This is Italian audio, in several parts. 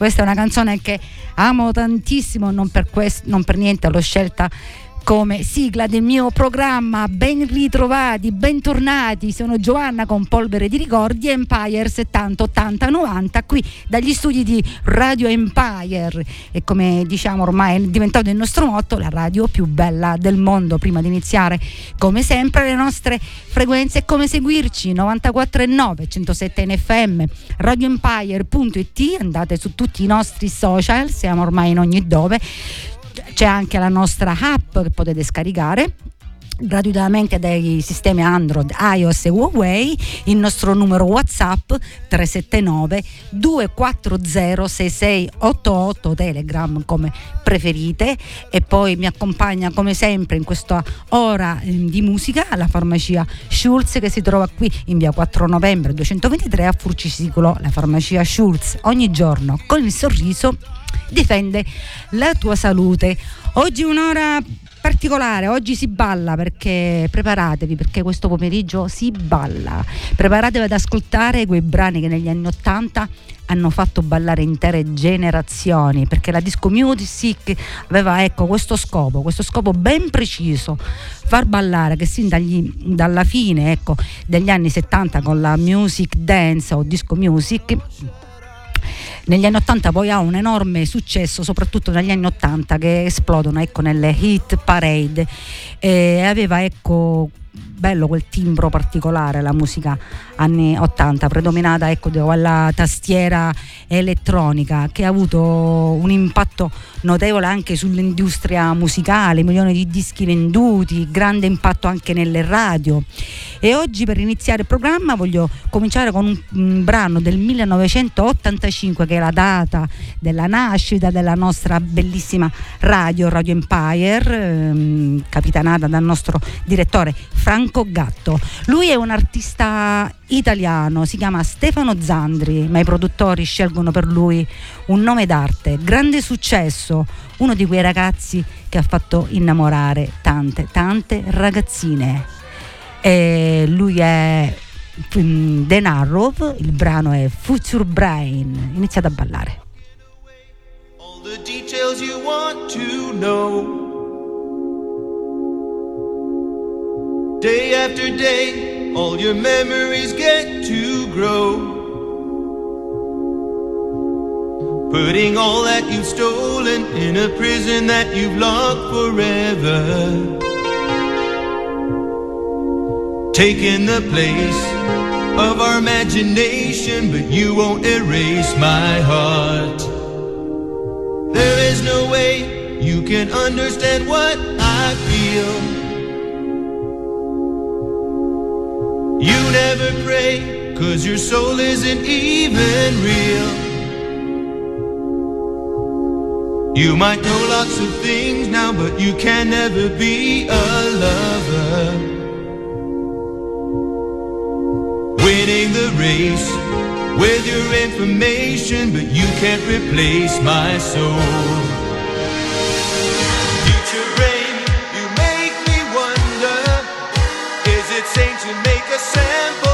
questa è una canzone che amo tantissimo, non per, questo, non per niente l'ho scelta come sigla del mio programma. Ben ritrovati, bentornati. Sono Giovanna con Polvere di Ricordi, Empire 70 80 90 qui dagli studi di Radio Empire e come diciamo ormai è diventato il nostro motto, la radio più bella del mondo. Prima di iniziare, come sempre, le nostre frequenze e come seguirci 94.9 107 NFM radioempire.it andate su tutti i nostri social, siamo ormai in ogni dove c'è anche la nostra app che potete scaricare gratuitamente dai sistemi Android, iOS e Huawei. Il nostro numero WhatsApp 379 240 6688 Telegram come preferite. E poi mi accompagna come sempre in questa ora ehm, di musica la farmacia Schulz che si trova qui in via 4 novembre 223 a Furcisicolo la farmacia Schulz. Ogni giorno con il sorriso difende la tua salute. Oggi un'ora particolare, oggi si balla perché preparatevi perché questo pomeriggio si balla. Preparatevi ad ascoltare quei brani che negli anni Ottanta hanno fatto ballare intere generazioni perché la disco music aveva ecco questo scopo, questo scopo ben preciso, far ballare che sin dagli, dalla fine ecco, degli anni 70 con la music dance o disco music negli anni 80 poi ha un enorme successo, soprattutto negli anni 80 che esplodono ecco, nelle hit parade. E aveva ecco bello quel timbro particolare, la musica anni 80, predominata ecco, dalla tastiera elettronica, che ha avuto un impatto notevole anche sull'industria musicale, milioni di dischi venduti, grande impatto anche nelle radio. E oggi per iniziare il programma voglio cominciare con un, un brano del 1985 che è la data della nascita della nostra bellissima radio, Radio Empire, ehm, capitanata dal nostro direttore Franco Gatto. Lui è un artista italiano, si chiama Stefano Zandri, ma i produttori scelgono per lui un nome d'arte, grande successo, uno di quei ragazzi che ha fatto innamorare tante, tante ragazzine. E lui è mm, Denarov, il brano è Future Brain, iniziate a ballare. All the details you want to know Day after day, all your memories get to grow. Putting all that you've stolen in a prison that you've locked forever. Taking the place of our imagination, but you won't erase my heart. There is no way you can understand what I feel. You never pray, cause your soul isn't even real. You might know lots of things now, but you can never be a lover. Winning the race with your information, but you can't replace my soul. que sempre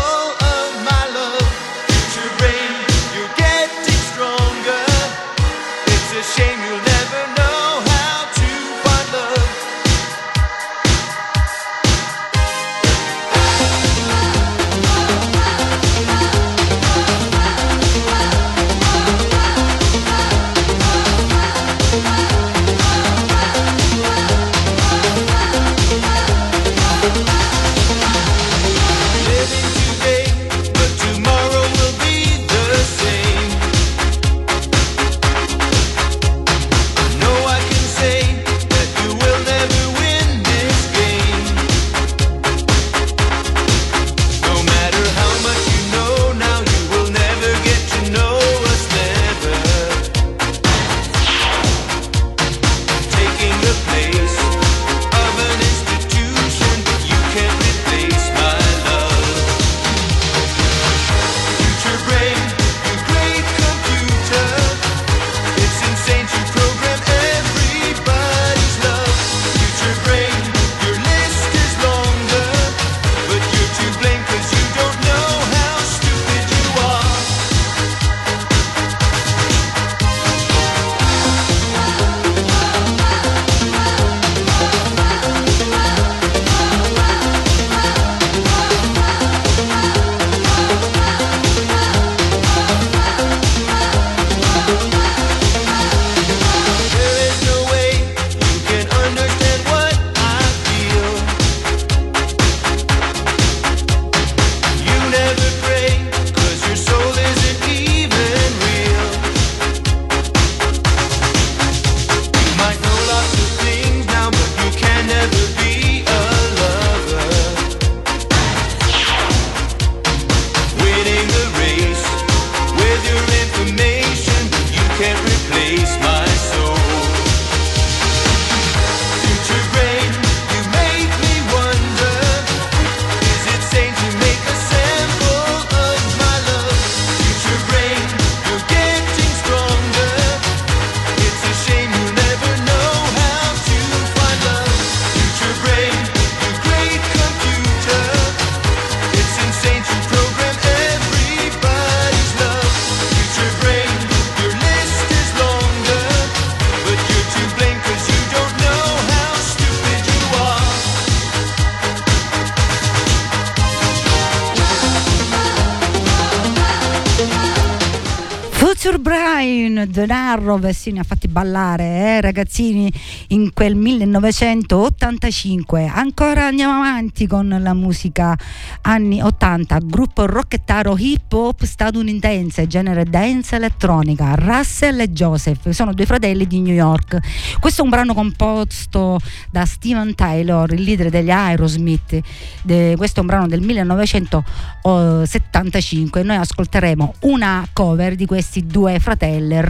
Sì, ne ha fatti ballare, eh, ragazzini, in quel 1985. Ancora andiamo avanti con la musica anni 80, gruppo rockettaro hip hop statunitense, genere dance elettronica, Russell e Joseph, sono due fratelli di New York. Questo è un brano composto da Steven Taylor, il leader degli Aerosmith. De, questo è un brano del 1975 e noi ascolteremo una cover di questi due fratelli,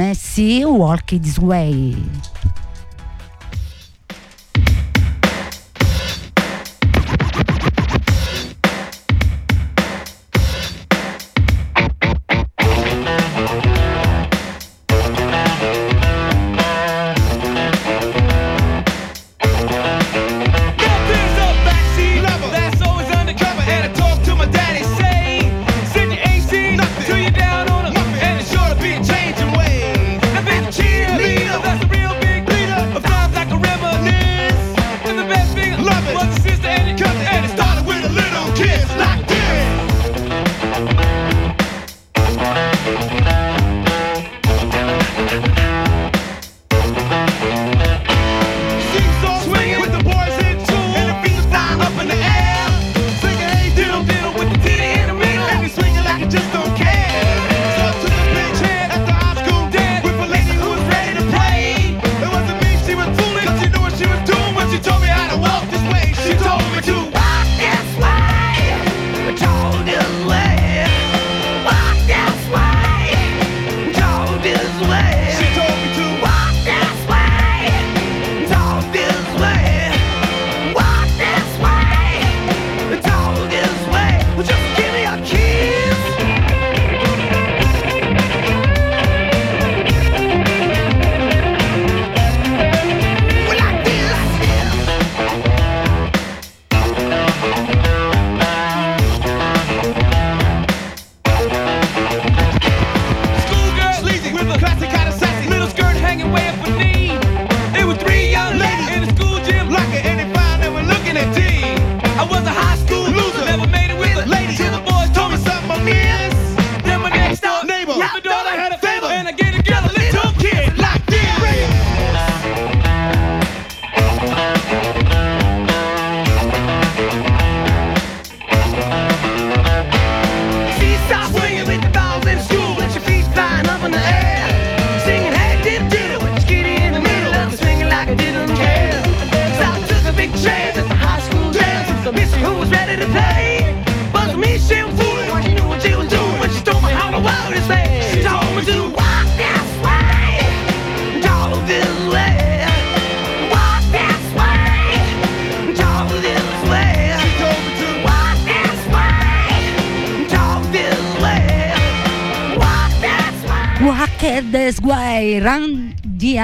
Run DMC Walk This Way.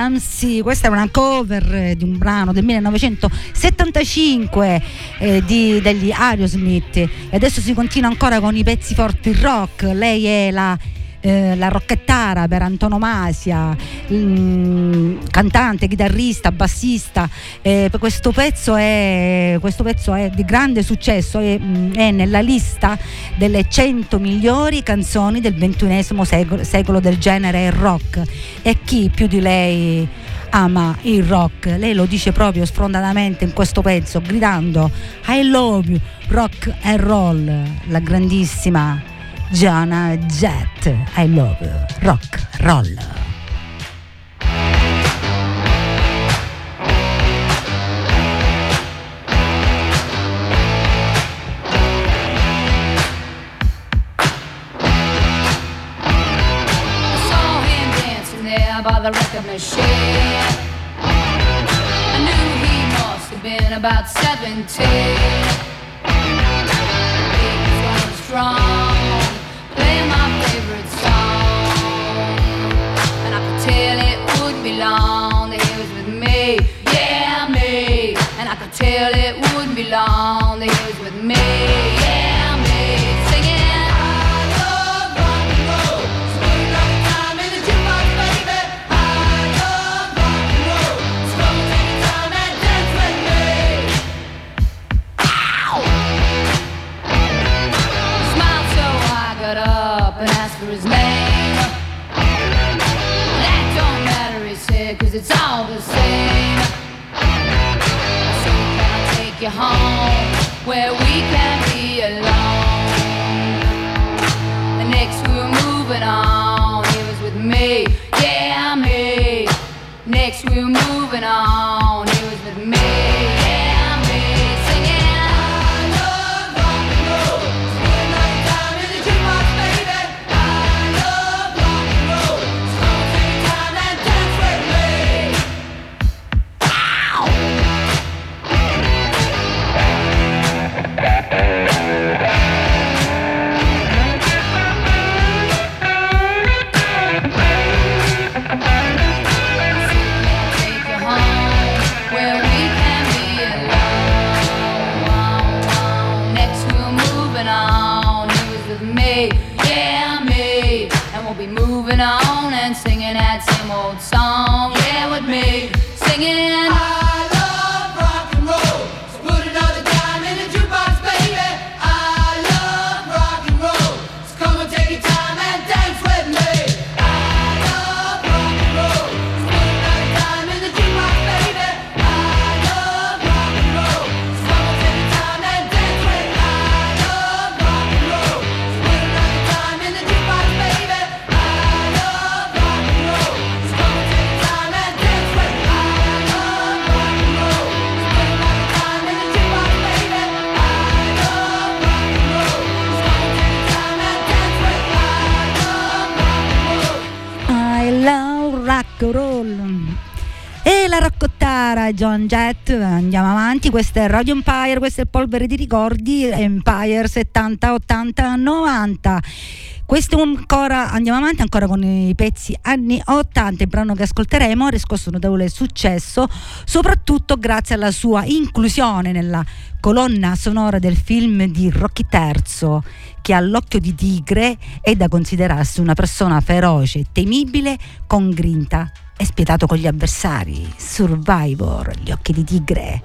DMC, questa è una cover di un brano del 1975 eh, di, degli Aerosmith. E adesso si continua ancora con i pezzi forti rock, lei è la eh, la rocchettara per antonomasia, mm, cantante, chitarrista, bassista. Eh, questo, pezzo è, questo, pezzo è, di grande successo, è, mm, è, nella lista delle 100 migliori canzoni del XXI secolo, secolo del genere rock. E chi più di lei ama il rock? Lei lo dice proprio sfrontatamente in questo pezzo, gridando I love you, rock and roll, la grandissima Gianna Jet, I love rock roll. by the record machine. I knew he must have been about 17. He was strong. Tell it wouldn't be long he was with me. Yeah me. And I could tell it wouldn't be long The hero's with me, home where we can be alone. Next we were moving on. Was with me, yeah, me. Next we were moving on. Yeah, me. And we'll be moving on and singing that same old song, yeah, with me. Singing. John Jett, andiamo avanti, questo è Radio Empire, questo è polvere di ricordi, Empire 70, 80, 90. Questo ancora, andiamo avanti ancora con i pezzi anni 80, il brano che ascolteremo ha riscosso notevole successo, soprattutto grazie alla sua inclusione nella colonna sonora del film di Rocky III, che all'occhio di tigre è da considerarsi una persona feroce, temibile, con grinta e spietato con gli avversari. Survivor, gli occhi di tigre.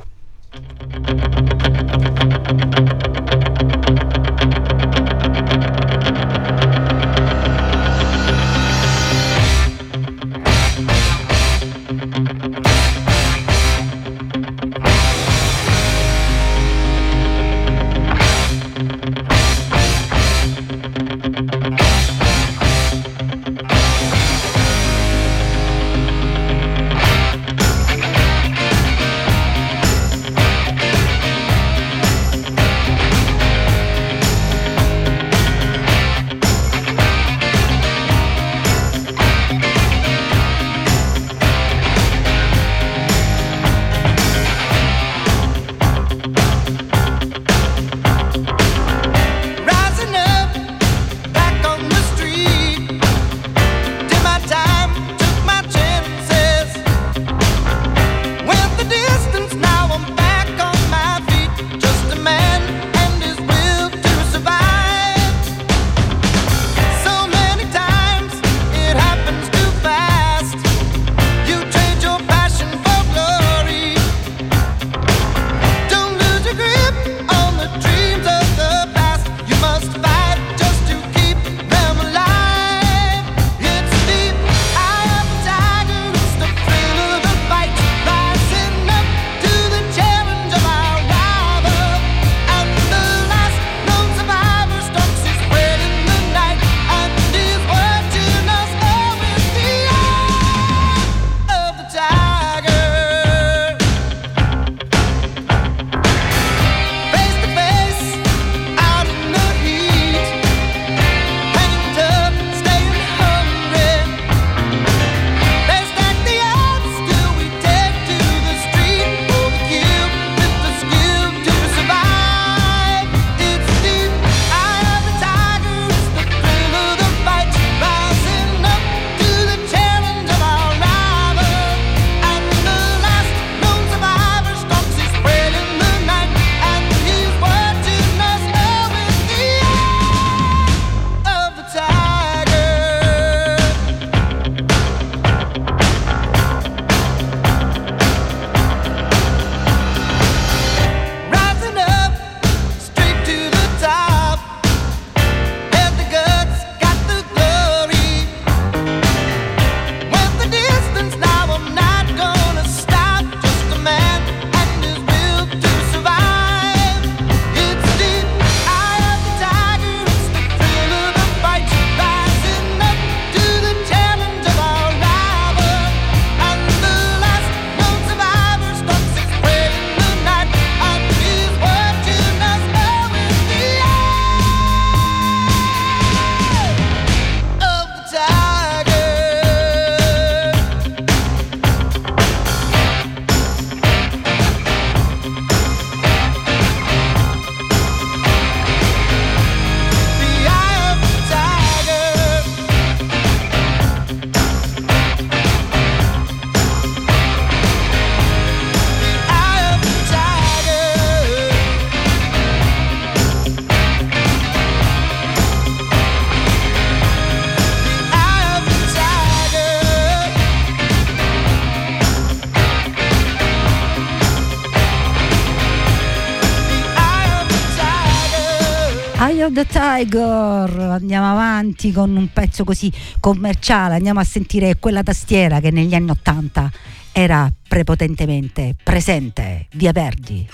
Eye the Tiger, andiamo avanti con un pezzo così commerciale, andiamo a sentire quella tastiera che negli anni Ottanta era prepotentemente presente, Via Verdi,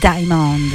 Diamond.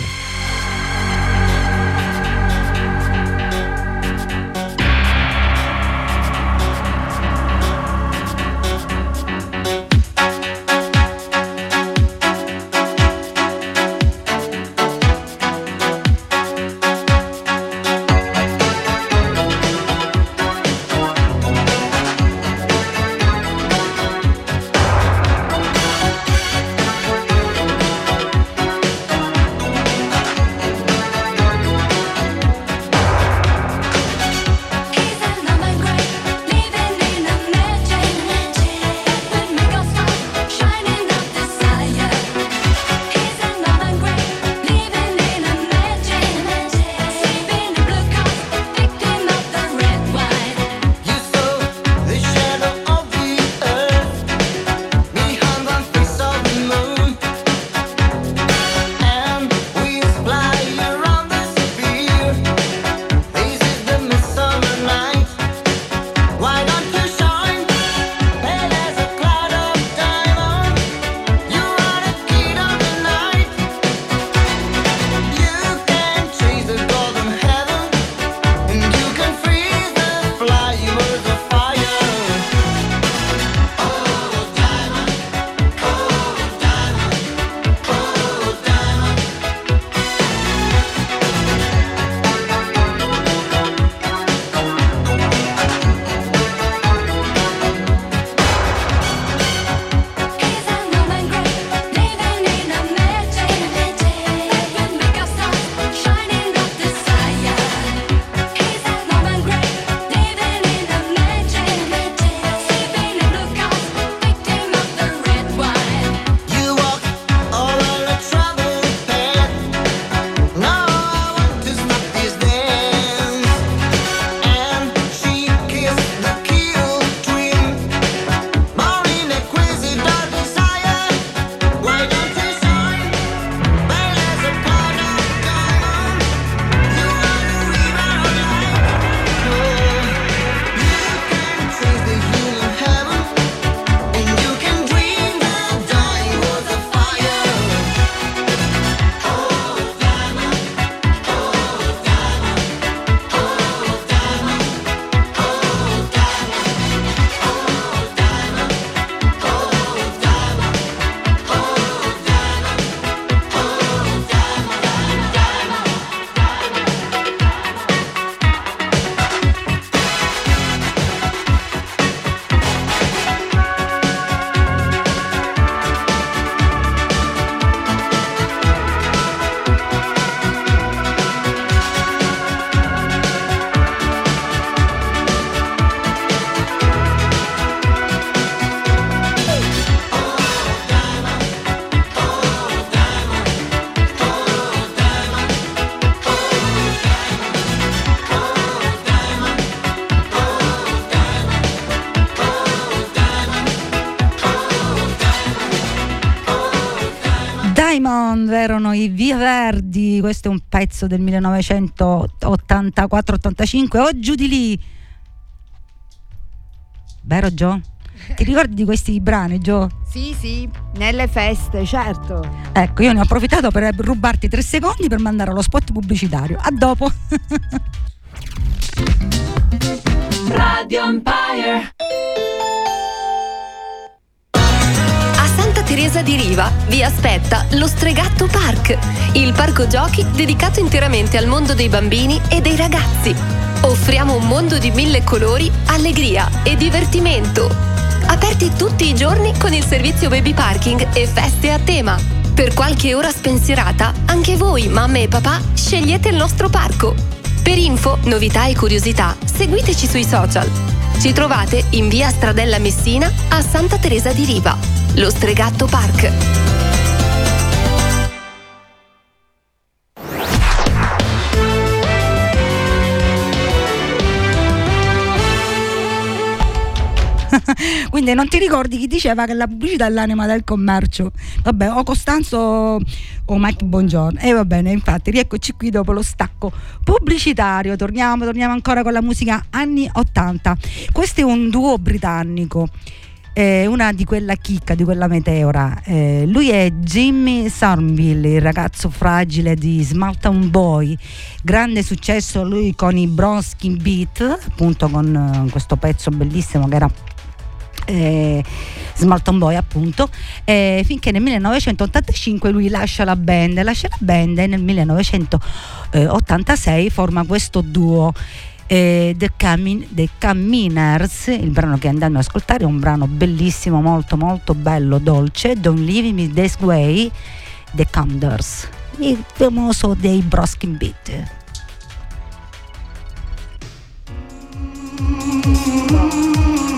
Questo è un pezzo del 1984-85, o giù di lì. Vero Gio? Ti ricordi di questi brani, Gio? Sì, sì, nelle feste, certo. Ecco, io ne ho approfittato per rubarti tre secondi per mandare lo spot pubblicitario. A dopo. Radio Empire. Teresa di Riva vi aspetta lo Stregatto Park, il parco giochi dedicato interamente al mondo dei bambini e dei ragazzi. Offriamo un mondo di mille colori, allegria e divertimento. Aperti tutti i giorni con il servizio baby parking e feste a tema. Per qualche ora spensierata, anche voi, mamme e papà, scegliete il nostro parco. Per info, novità e curiosità, seguiteci sui social. Ci trovate in via Stradella Messina a Santa Teresa di Riva. Lo Stregatto Park. Quindi non ti ricordi chi diceva che la pubblicità è l'anima del commercio? Vabbè, o Costanzo o Mike Buongiorno. E va bene, infatti, rieccoci qui dopo lo stacco pubblicitario. Torniamo, torniamo ancora con la musica anni 80. Questo è un duo britannico eh, una di quella chicca, di quella meteora. Eh, lui è Jimmy Sarnville, il ragazzo fragile di Small Boy. Grande successo lui con i Bronskin Beat, appunto con uh, questo pezzo bellissimo che era eh, Smalton Boy appunto, eh, finché nel 1985 lui lascia la band, lascia la band e nel 1986 forma questo duo. Eh, The, Cammin- The Camminers, il brano che andiamo ad ascoltare è un brano bellissimo, molto molto bello, dolce, Don't Leave Me This Way, The Camders, il famoso dei Broskin Beat. Thank you.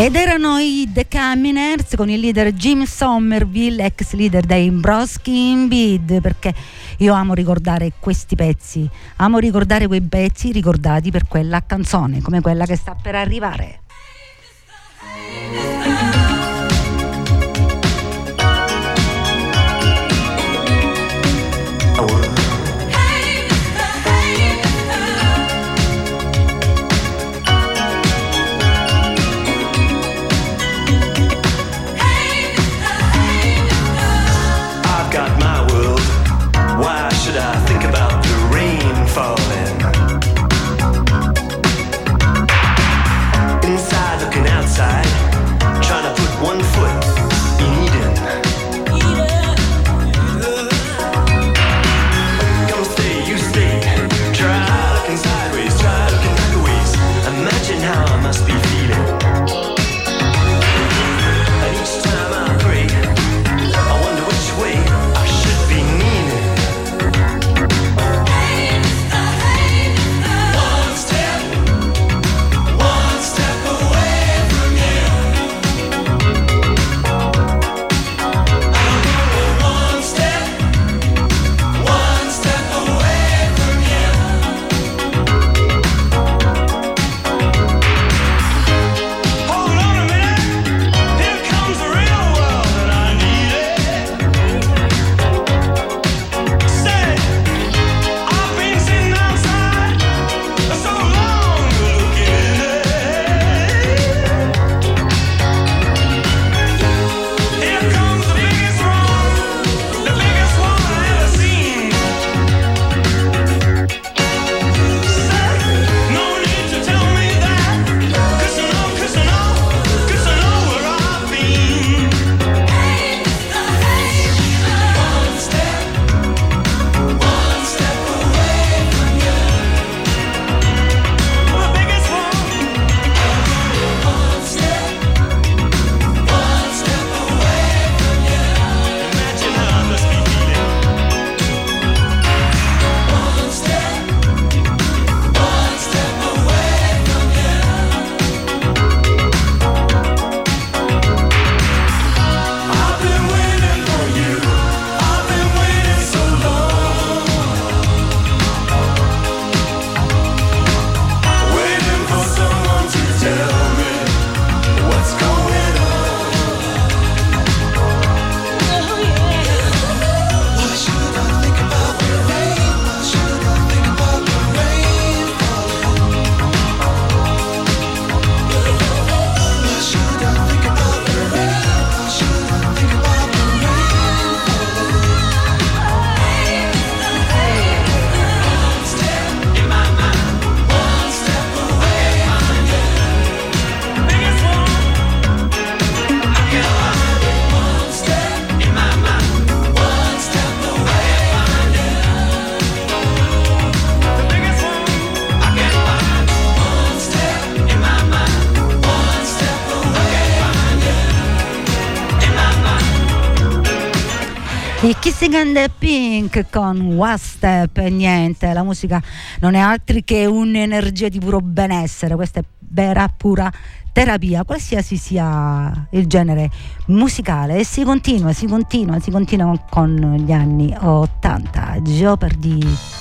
Ed erano i The Caminers con il leader Jim Somerville, ex leader dei Broski in Bid, perché io amo ricordare questi pezzi, amo ricordare quei pezzi ricordati per quella canzone, come quella che sta per arrivare. And Pink con One Step, niente, la musica non è altro che un'energia di puro benessere, questa è vera pura terapia, qualsiasi sia il genere musicale e si continua, si continua, si continua con gli anni 80. Jeopardy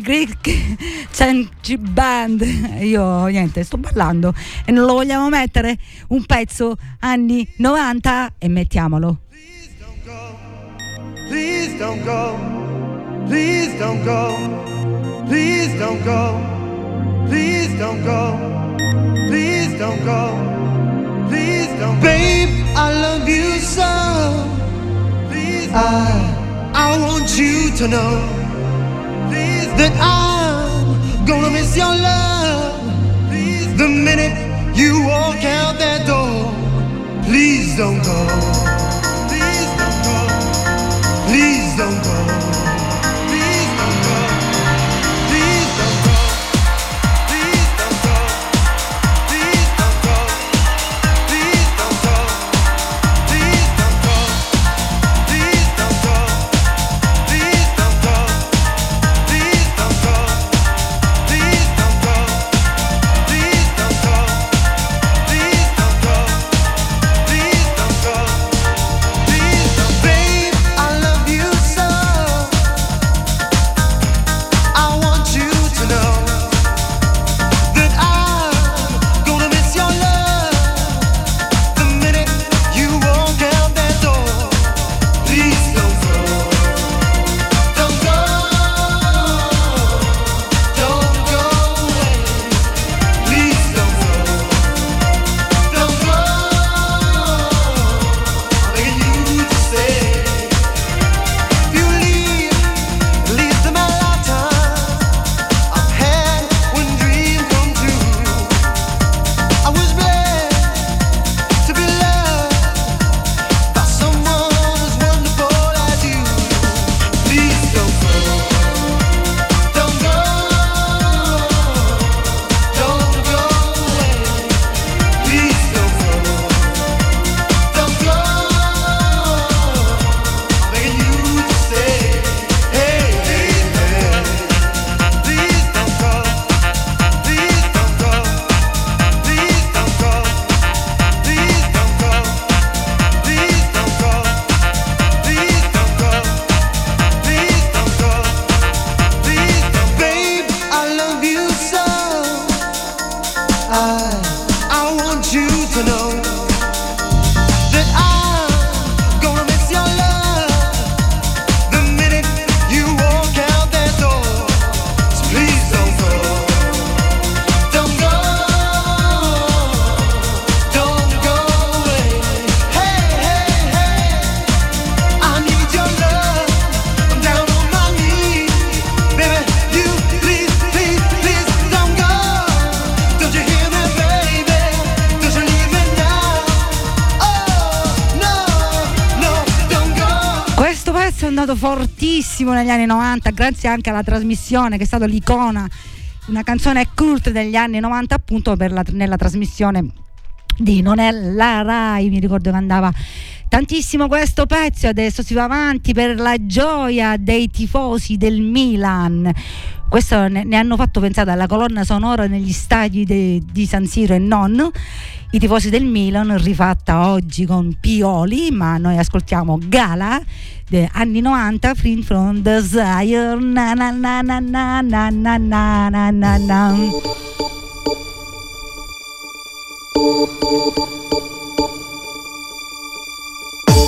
Greek Change Band. Io niente, sto ballando e non lo vogliamo mettere un pezzo anni 90 e mettiamolo. Please don't go. Please don't go. Please don't go. Please don't go. Please don't go. Please don't go. Babe, I love you so. Please I I want you to know Please that I'm gonna miss your love. Please the minute you walk out that door. Please don't go. Please don't go. Please don't go. Fortissimo negli anni 90, grazie anche alla trasmissione che è stata l'icona, una canzone cult degli anni 90 appunto la- nella trasmissione di Non è la Rai, mi ricordo che andava tantissimo questo pezzo adesso si va avanti per la gioia dei tifosi del Milan. Questo ne, ne hanno fatto pensare alla colonna sonora negli stadi de- di San Siro e non. I tifosi del Milan rifatta oggi con Pioli, ma noi ascoltiamo Gala anni 90 Free from Desire na na na na na na na na na na.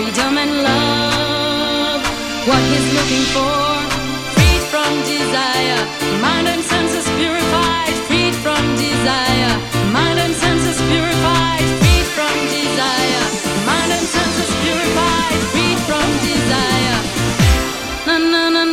freedom and love. What he's looking for, freed from desire, mind and senses purified, freed from desire, mind and senses purified, freed from desire, mind and senses purified, freed from desire. Na na na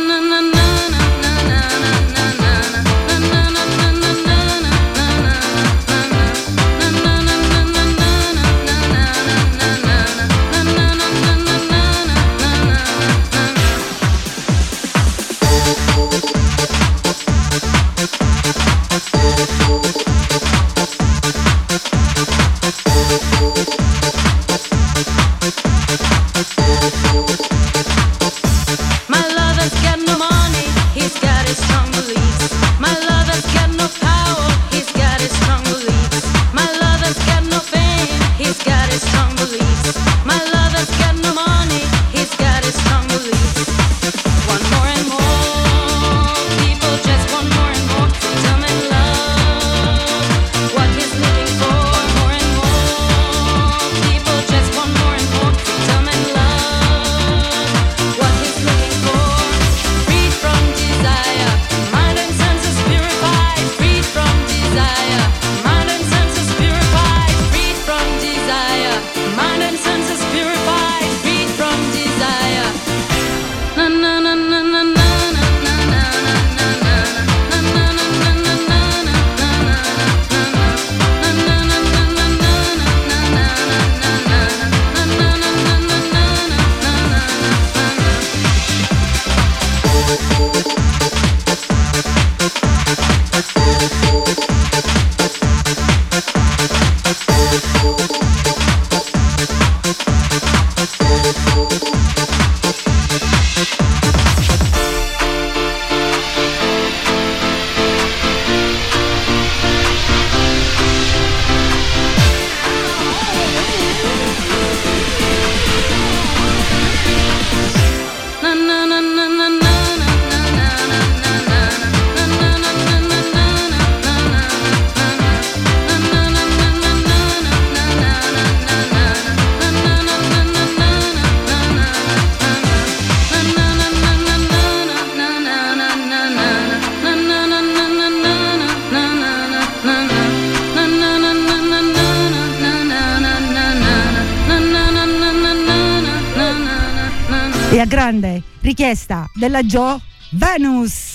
della Joe Venus.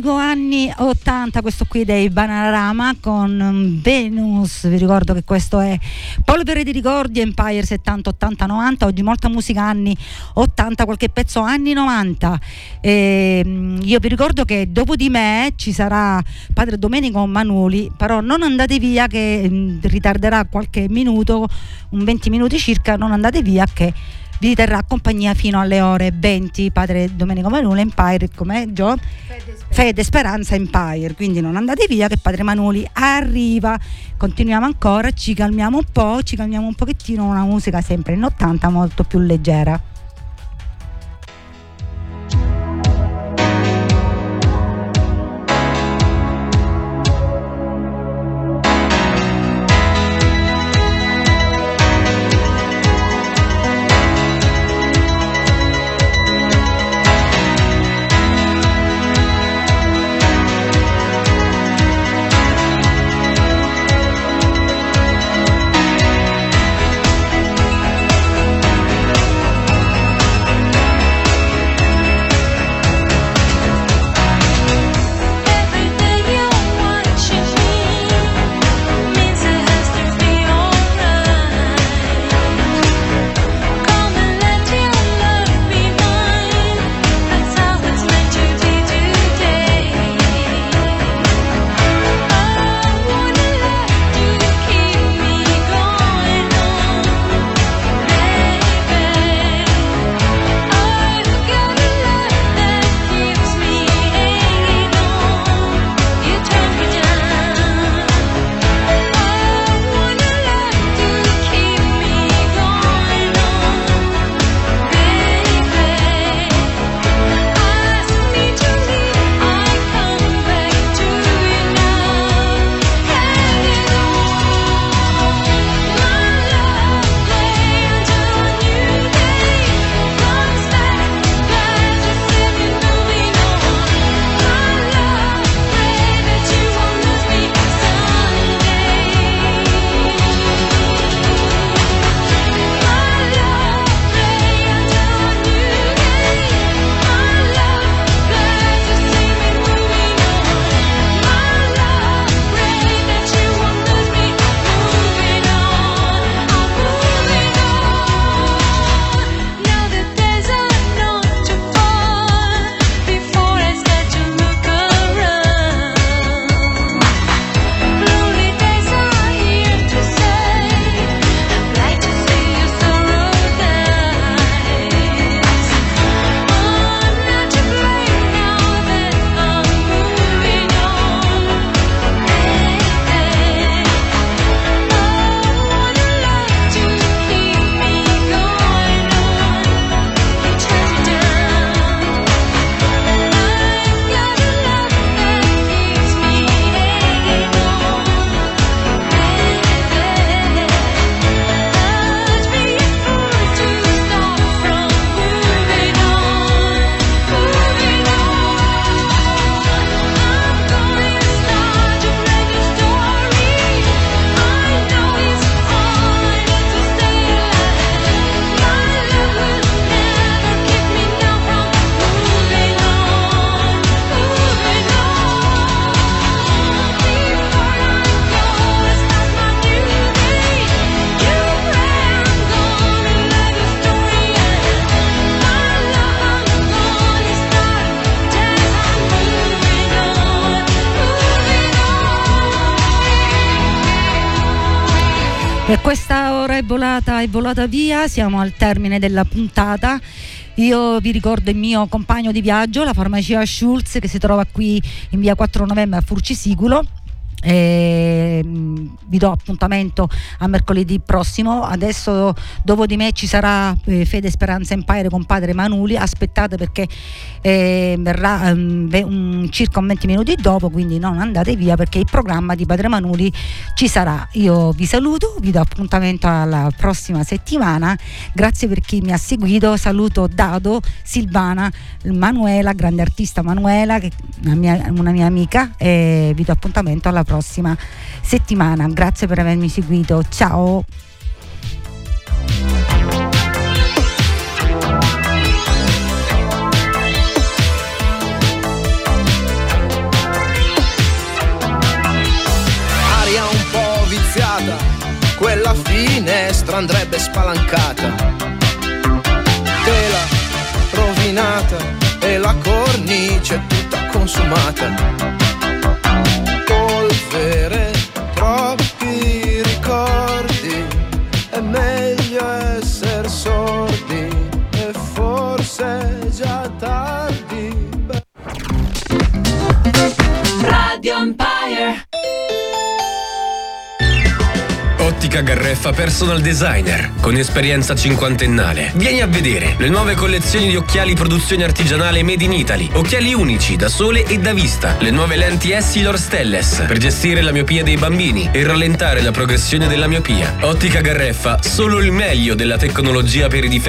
Classico anni 80, questo qui dei Bananarama con Venus, vi ricordo che questo è Polvere di ricordi Empire 70, 80, 90, oggi molta musica anni 80, qualche pezzo anni 90. E, ehm, io vi ricordo che dopo di me ci sarà padre Domenico Manuli, però non andate via che mm, ritarderà qualche minuto, un 20 minuti circa, non andate via che vi terrà compagnia fino alle ore 20 padre Domenico Manuli Empire come Gio? Fede, Fede Speranza Empire. Quindi non andate via che padre Manuli arriva. Continuiamo ancora ci calmiamo un po' ci calmiamo un pochettino una musica sempre in 80 molto più leggera volata, via, siamo al termine della puntata. Io vi ricordo il mio compagno di viaggio, la farmacia Schulz, che si trova qui in via 4 novembre a Furcisicolo e, mm, vi do appuntamento a mercoledì prossimo. Adesso dopo di me ci sarà eh, Fede Speranza Empire con padre Manuli. Aspettate perché eh, verrà um, circa 20 minuti dopo, quindi non andate via perché il programma di padre Manuli ci sarà. Io vi saluto, vi do appuntamento alla prossima settimana. Grazie per chi mi ha seguito. Saluto Dado, Silvana, Manuela, grande artista Manuela, una mia, una mia amica, e vi do appuntamento alla prossima prossima settimana. Grazie per avermi seguito, ciao! Aria un po' viziata, quella finestra andrebbe spalancata. Tela rovinata e la cornice tutta consumata Radio Empire. Ottica Garreffa Personal Designer, con esperienza cinquantennale. Vieni a vedere le nuove collezioni di occhiali produzione artigianale Made in Italy. Occhiali unici, da sole e da vista. Le nuove lenti Essilor Stelles, per gestire la miopia dei bambini e rallentare la progressione della miopia. Ottica Garreffa, solo il meglio della tecnologia per i difetti